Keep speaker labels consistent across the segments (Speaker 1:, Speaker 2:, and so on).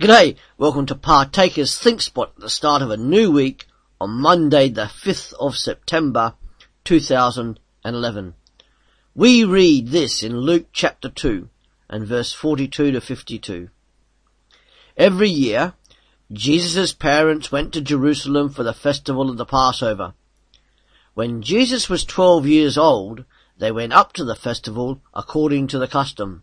Speaker 1: G'day, welcome to Partakers Think Spot at the start of a new week on Monday the 5th of September 2011. We read this in Luke chapter 2 and verse 42 to 52. Every year, Jesus' parents went to Jerusalem for the festival of the Passover. When Jesus was 12 years old, they went up to the festival according to the custom.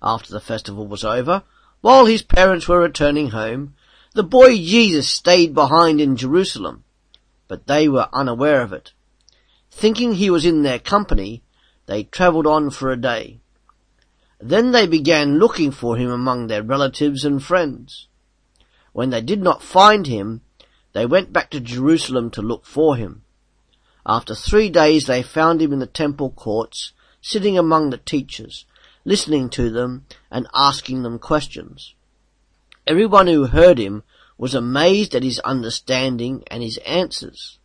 Speaker 1: After the festival was over, while his parents were returning home, the boy Jesus stayed behind in Jerusalem, but they were unaware of it. Thinking he was in their company, they travelled on for a day. Then they began looking for him among their relatives and friends. When they did not find him, they went back to Jerusalem to look for him. After three days they found him in the temple courts, sitting among the teachers, listening to them and asking them questions. Everyone who heard him was amazed at his understanding and his answers.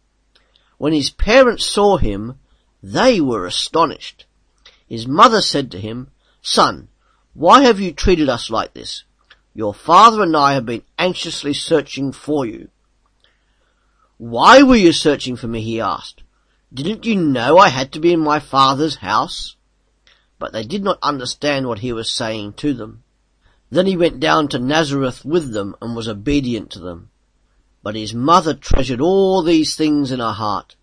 Speaker 1: When his parents saw him, they were astonished. His mother said to him, Son, why have you treated us like this? Your father and I have been anxiously searching for you. Why were you searching for me? he asked. Didn't you know I had to be in my father's house? But they did not understand what he was saying to them. Then he went down to Nazareth with them and was obedient to them. But his mother treasured all these things in her heart.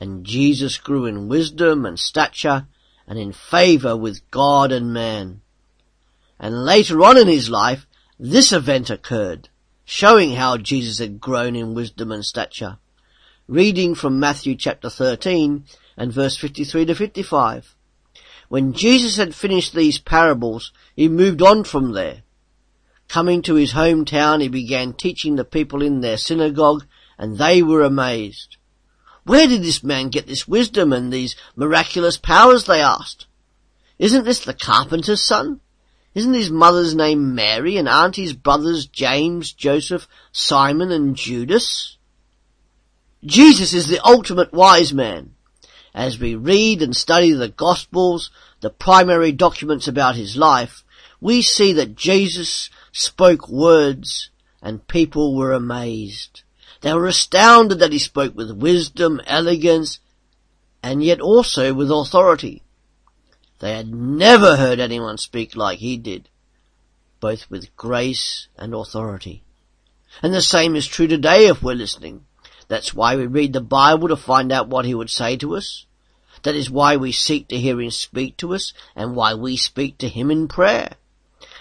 Speaker 1: And Jesus grew in wisdom and stature and in favour with God and man. And later on in his life, this event occurred, showing how Jesus had grown in wisdom and stature reading from Matthew chapter 13 and verse 53 to 55. When Jesus had finished these parables, he moved on from there. Coming to his hometown, he began teaching the people in their synagogue, and they were amazed. Where did this man get this wisdom and these miraculous powers, they asked. Isn't this the carpenter's son? Isn't his mother's name Mary and aren't his brothers James, Joseph, Simon and Judas? Jesus is the ultimate wise man. As we read and study the Gospels, the primary documents about his life, we see that Jesus spoke words and people were amazed. They were astounded that he spoke with wisdom, elegance, and yet also with authority. They had never heard anyone speak like he did, both with grace and authority. And the same is true today if we're listening. That's why we read the Bible to find out what he would say to us. That is why we seek to hear him speak to us and why we speak to him in prayer.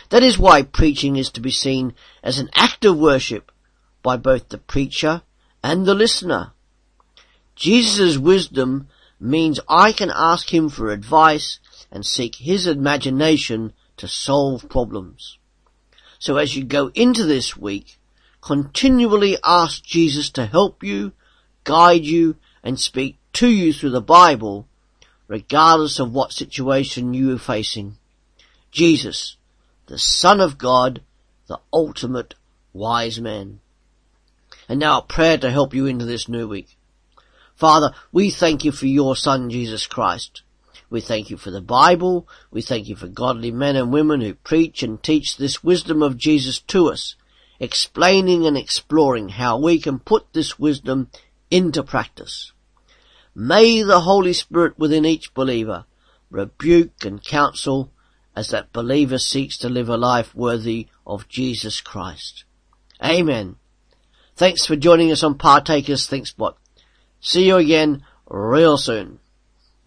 Speaker 1: That is why preaching is to be seen as an act of worship by both the preacher and the listener. Jesus' wisdom means I can ask him for advice and seek his imagination to solve problems. So as you go into this week, continually ask Jesus to help you, guide you, and speak to you through the Bible, regardless of what situation you are facing. Jesus, the Son of God, the ultimate wise man. And now a prayer to help you into this new week. Father, we thank you for your Son, Jesus Christ. We thank you for the Bible. We thank you for godly men and women who preach and teach this wisdom of Jesus to us explaining and exploring how we can put this wisdom into practice. May the Holy Spirit within each believer rebuke and counsel as that believer seeks to live a life worthy of Jesus Christ. Amen. Thanks for joining us on Partakers Think Spot. See you again real soon.